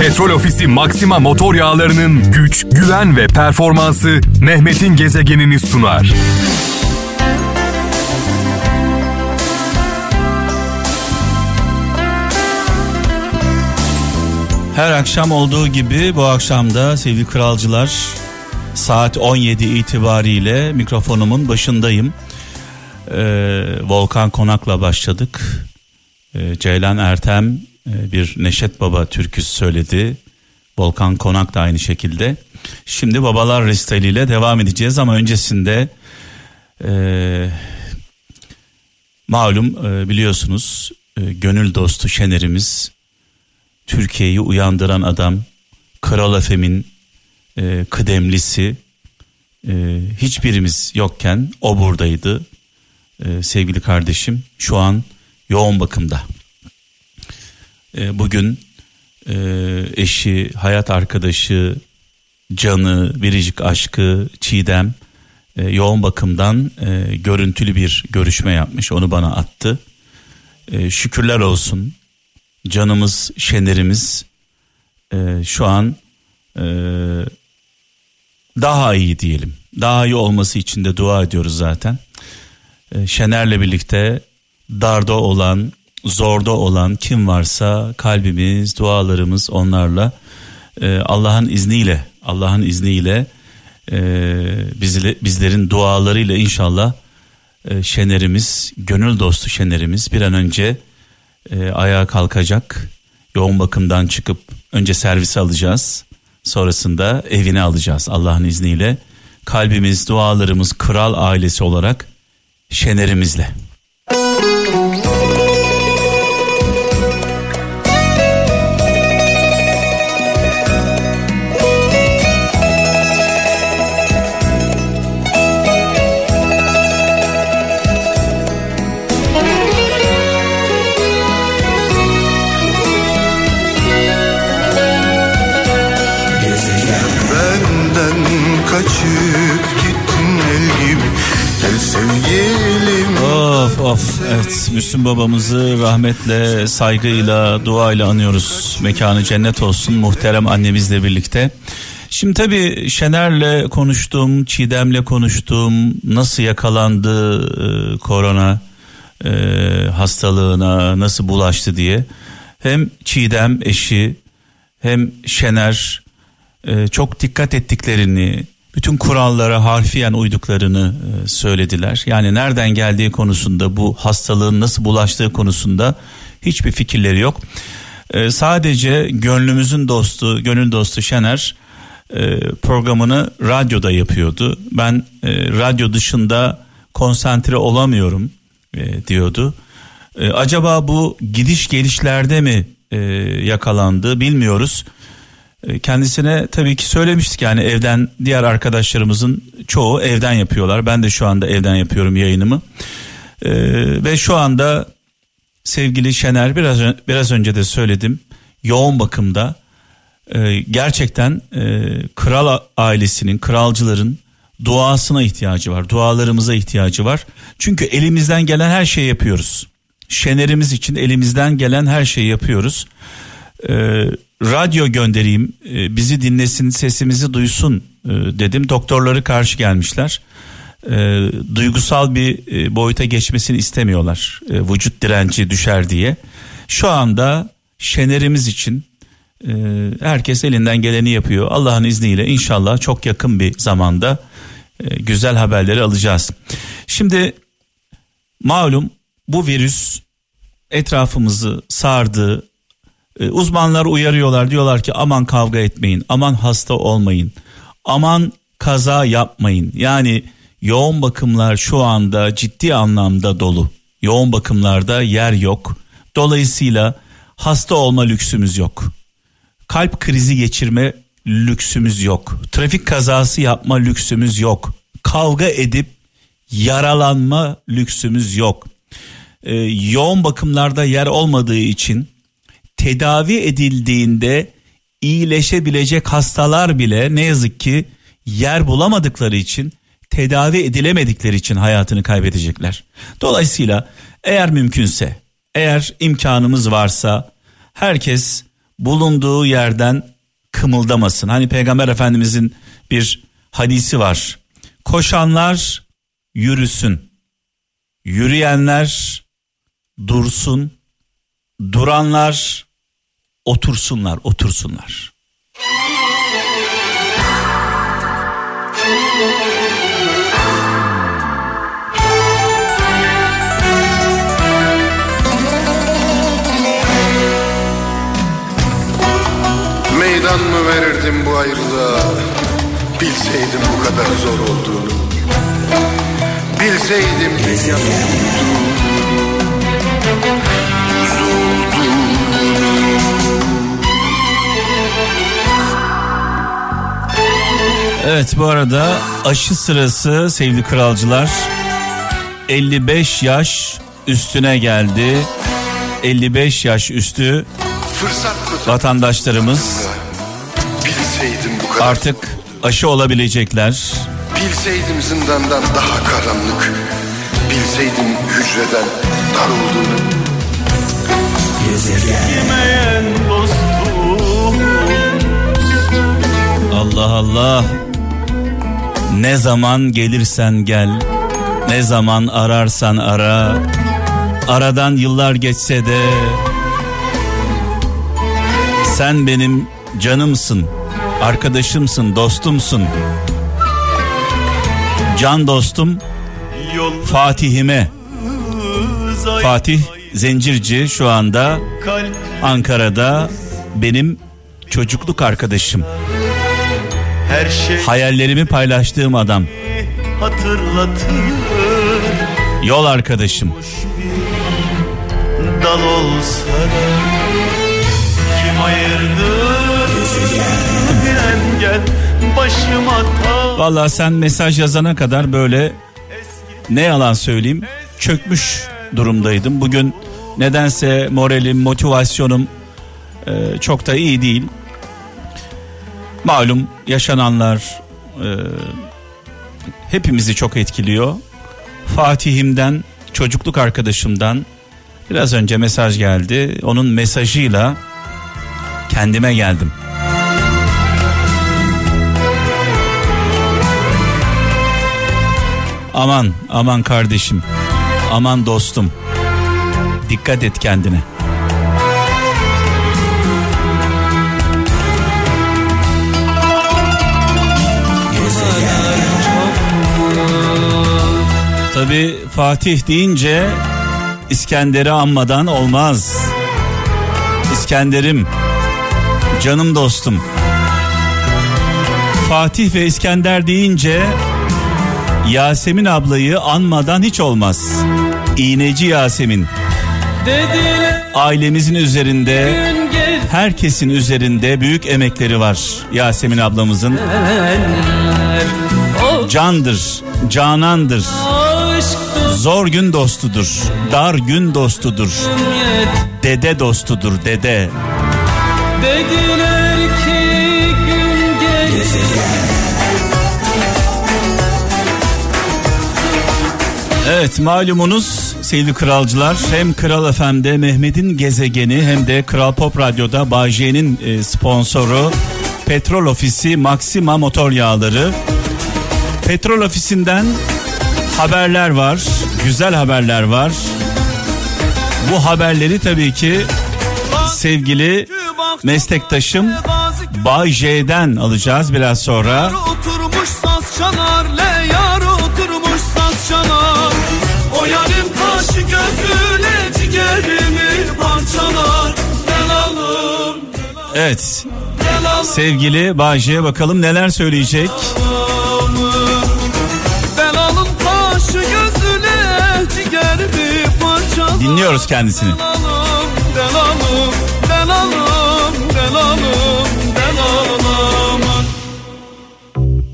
Petrol Ofisi Maxima motor yağlarının güç, güven ve performansı Mehmet'in gezegenini sunar. Her akşam olduğu gibi bu akşam da sevgili kralcılar saat 17 itibariyle mikrofonumun başındayım. Ee, Volkan Konak'la başladık. Ee, Ceylan Ertem bir Neşet Baba türküsü söyledi. Volkan Konak da aynı şekilde. Şimdi babalar resteliyle devam edeceğiz ama öncesinde e, malum e, biliyorsunuz e, gönül dostu Şener'imiz Türkiye'yi uyandıran adam Kral Efem'in e, kıdemlisi e, hiçbirimiz yokken o buradaydı e, sevgili kardeşim şu an yoğun bakımda e, bugün e, eşi hayat arkadaşı canı biricik aşkı Çiğdem e, yoğun bakımdan e, görüntülü bir görüşme yapmış onu bana attı şükürler olsun canımız şenerimiz şu an daha iyi diyelim. Daha iyi olması için de dua ediyoruz zaten. Şener'le birlikte darda olan, zorda olan kim varsa kalbimiz, dualarımız onlarla e, Allah'ın izniyle, Allah'ın izniyle e, bizle, bizlerin dualarıyla inşallah e, Şener'imiz, gönül dostu Şener'imiz bir an önce e, ayağa kalkacak. Yoğun bakımdan çıkıp önce servise alacağız. Sonrasında evine alacağız Allah'ın izniyle. Kalbimiz, dualarımız kral ailesi olarak şenerimizle. Müslüm babamızı rahmetle saygıyla duayla anıyoruz mekanı cennet olsun muhterem annemizle birlikte Şimdi tabii Şener'le konuştum, Çiğdem'le konuştum. Nasıl yakalandı e, korona e, hastalığına, nasıl bulaştı diye. Hem Çiğdem eşi hem Şener e, çok dikkat ettiklerini, bütün kurallara harfiyen uyduklarını e, söylediler. Yani nereden geldiği konusunda bu hastalığın nasıl bulaştığı konusunda hiçbir fikirleri yok. E, sadece gönlümüzün dostu, gönül dostu Şener e, programını radyoda yapıyordu. Ben radyo dışında konsantre olamıyorum diyordu. Acaba bu gidiş gelişlerde mi yakalandı bilmiyoruz. E, kendisine tabii ki söylemiştik yani evden diğer arkadaşlarımızın çoğu evden yapıyorlar. Ben de şu anda evden yapıyorum yayınımı. E, ve şu anda sevgili Şener biraz biraz önce de söyledim yoğun bakımda e, gerçekten e, kral ailesinin kralcıların duasına ihtiyacı var dualarımıza ihtiyacı var çünkü elimizden gelen her şeyi yapıyoruz Şenerimiz için elimizden gelen her şeyi yapıyoruz E, radyo göndereyim e, bizi dinlesin sesimizi duysun e, dedim. Doktorları karşı gelmişler. E, duygusal bir e, boyuta geçmesini istemiyorlar e, vücut direnci düşer diye. Şu anda Şenerimiz için e, herkes elinden geleni yapıyor. Allah'ın izniyle inşallah çok yakın bir zamanda e, güzel haberleri alacağız. Şimdi malum bu virüs etrafımızı sardı uzmanlar uyarıyorlar. Diyorlar ki aman kavga etmeyin aman hasta olmayın aman kaza yapmayın. Yani yoğun bakımlar şu anda ciddi anlamda dolu. Yoğun bakımlarda yer yok. Dolayısıyla hasta olma lüksümüz yok. Kalp krizi geçirme lüksümüz yok. Trafik kazası yapma lüksümüz yok. Kavga edip yaralanma lüksümüz yok. Ee, yoğun bakımlarda yer olmadığı için tedavi edildiğinde iyileşebilecek hastalar bile ne yazık ki yer bulamadıkları için tedavi edilemedikleri için hayatını kaybedecekler. Dolayısıyla eğer mümkünse, eğer imkanımız varsa herkes bulunduğu yerden kımıldamasın. Hani Peygamber Efendimizin bir hadisi var. Koşanlar yürüsün. Yürüyenler dursun. Duranlar otursunlar, otursunlar. Meydan mı verirdim bu ayrılığa? Bilseydim bu kadar zor olduğunu. Bilseydim dünya Evet bu arada aşı sırası sevgili kralcılar 55 yaş üstüne geldi. 55 yaş üstü vatandaşlarımız artık aşı olabilecekler. Bilseydim zindandan daha karanlık Bilseydim hücreden dar olduğunu Allah Allah. Ne zaman gelirsen gel. Ne zaman ararsan ara. Aradan yıllar geçse de sen benim canımsın, arkadaşımsın, dostumsun. Can dostum Fatih'ime. Fatih Zencirci şu anda Ankara'da benim çocukluk arkadaşım. Her şey Hayallerimi paylaştığım adam. hatırlatır Yol arkadaşım. Dal olsa da Kim ayırdı Bir engel Başıma ta Vallahi sen mesaj yazana kadar böyle ne yalan söyleyeyim çökmüş durumdaydım. Bugün nedense moralim, motivasyonum e, çok da iyi değil. Malum yaşananlar e, hepimizi çok etkiliyor. Fatih'imden, çocukluk arkadaşımdan biraz önce mesaj geldi. Onun mesajıyla kendime geldim. Aman aman kardeşim. Aman dostum. Dikkat et kendine. Tabi Fatih deyince İskender'i anmadan olmaz. İskender'im, canım dostum. Fatih ve İskender deyince Yasemin ablayı anmadan hiç olmaz. İğneci Yasemin. Ailemizin üzerinde, herkesin üzerinde büyük emekleri var Yasemin ablamızın. Candır, canandır. Zor gün dostudur, dar gün dostudur. Dede dostudur, dede. Dediler ki gün gelir Evet malumunuz sevgili kralcılar hem Kral FM'de Mehmet'in gezegeni hem de Kral Pop Radyo'da Bağcay'ın e, sponsoru Petrol Ofisi Maxima Motor Yağları. Petrol Ofisi'nden haberler var, güzel haberler var. Bu haberleri tabii ki sevgili meslektaşım Bay J'den alacağız biraz sonra. Oturmuş saz çalar le yar oturmuş saz çalar O yarim taşı gözüne ciğerimi parçalar Delalım Evet sevgili J bakalım neler söyleyecek. Dinliyoruz kendisini.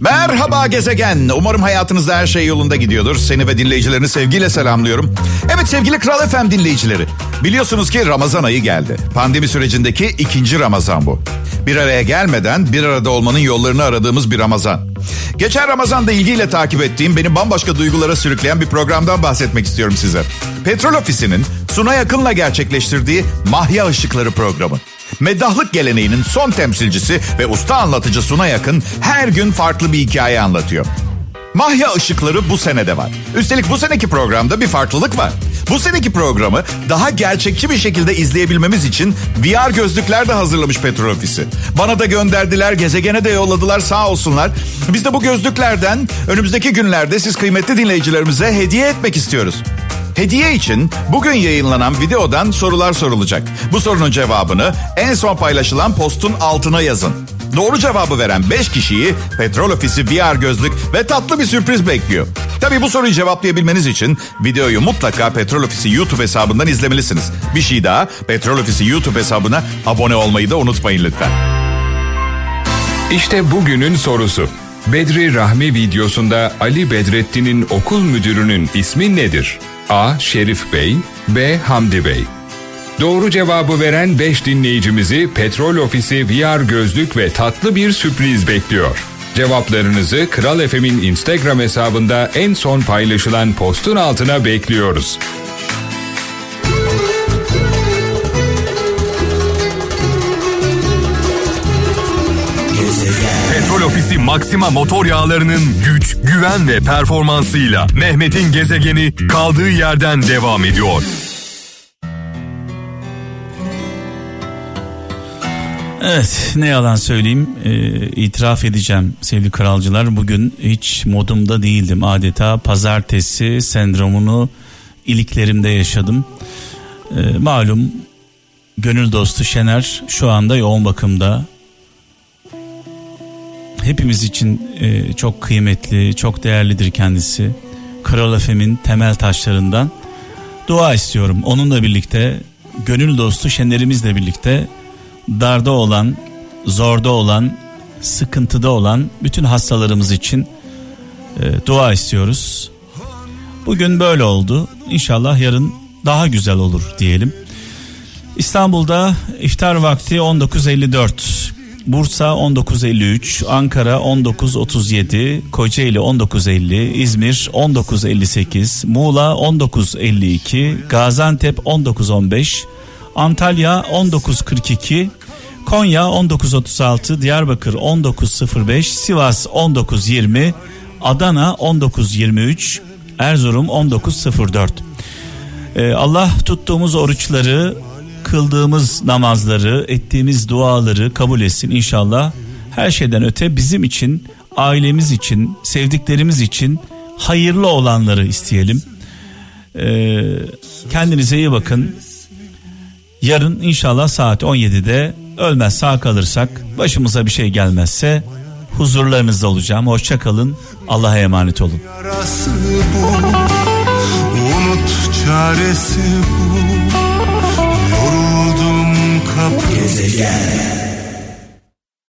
Merhaba gezegen. Umarım hayatınızda her şey yolunda gidiyordur. Seni ve dinleyicilerini sevgiyle selamlıyorum. Evet sevgili Kral FM dinleyicileri. Biliyorsunuz ki Ramazan ayı geldi. Pandemi sürecindeki ikinci Ramazan bu. Bir araya gelmeden bir arada olmanın yollarını aradığımız bir Ramazan. Geçen Ramazan'da ilgiyle takip ettiğim beni bambaşka duygulara sürükleyen bir programdan bahsetmek istiyorum size. Petrol Ofisi'nin Suna Yakın'la gerçekleştirdiği Mahya Işıkları programı. Meddahlık geleneğinin son temsilcisi ve usta anlatıcı Suna Yakın her gün farklı bir hikaye anlatıyor. Mahya ışıkları bu senede var. Üstelik bu seneki programda bir farklılık var. Bu seneki programı daha gerçekçi bir şekilde izleyebilmemiz için VR gözlükler de hazırlamış Petrol Ofisi. Bana da gönderdiler, gezegene de yolladılar sağ olsunlar. Biz de bu gözlüklerden önümüzdeki günlerde siz kıymetli dinleyicilerimize hediye etmek istiyoruz. Hediye için bugün yayınlanan videodan sorular sorulacak. Bu sorunun cevabını en son paylaşılan postun altına yazın. Doğru cevabı veren 5 kişiyi Petrol Ofisi VR gözlük ve tatlı bir sürpriz bekliyor. Tabi bu soruyu cevaplayabilmeniz için videoyu mutlaka Petrol Ofisi YouTube hesabından izlemelisiniz. Bir şey daha Petrol Ofisi YouTube hesabına abone olmayı da unutmayın lütfen. İşte bugünün sorusu. Bedri Rahmi videosunda Ali Bedrettin'in okul müdürünün ismi nedir? A. Şerif Bey B. Hamdi Bey Doğru cevabı veren 5 dinleyicimizi Petrol Ofisi VR gözlük ve tatlı bir sürpriz bekliyor. Cevaplarınızı Kral FM'in Instagram hesabında en son paylaşılan postun altına bekliyoruz. Petrol Ofisi Maxima motor yağlarının güç, güven ve performansıyla Mehmet'in gezegeni kaldığı yerden devam ediyor. Evet ne yalan söyleyeyim e, itiraf edeceğim sevgili kralcılar. Bugün hiç modumda değildim. Adeta pazartesi sendromunu iliklerimde yaşadım. E, malum gönül dostu Şener şu anda yoğun bakımda. Hepimiz için e, çok kıymetli çok değerlidir kendisi. Kral Efem'in temel taşlarından dua istiyorum. Onunla birlikte gönül dostu Şener'imizle birlikte darda olan, zorda olan, sıkıntıda olan bütün hastalarımız için e, dua istiyoruz. Bugün böyle oldu. İnşallah yarın daha güzel olur diyelim. İstanbul'da iftar vakti 19.54. Bursa 19.53, Ankara 19.37, Kocaeli 19.50, İzmir 19.58, Muğla 19.52, Gaziantep 19.15, Antalya 19.42, Konya 19.36, Diyarbakır 19.05, Sivas 19.20, Adana 19.23, Erzurum 19.04. Ee, Allah tuttuğumuz oruçları, kıldığımız namazları, ettiğimiz duaları kabul etsin inşallah. Her şeyden öte bizim için, ailemiz için, sevdiklerimiz için hayırlı olanları isteyelim. Ee, kendinize iyi bakın. Yarın inşallah saat 17'de ölmez sağ kalırsak başımıza bir şey gelmezse huzurlarınızda olacağım. Hoşça kalın. Allah'a emanet olun. Yarası bu, unut çaresi bu. Yoruldum kapı. Gezegen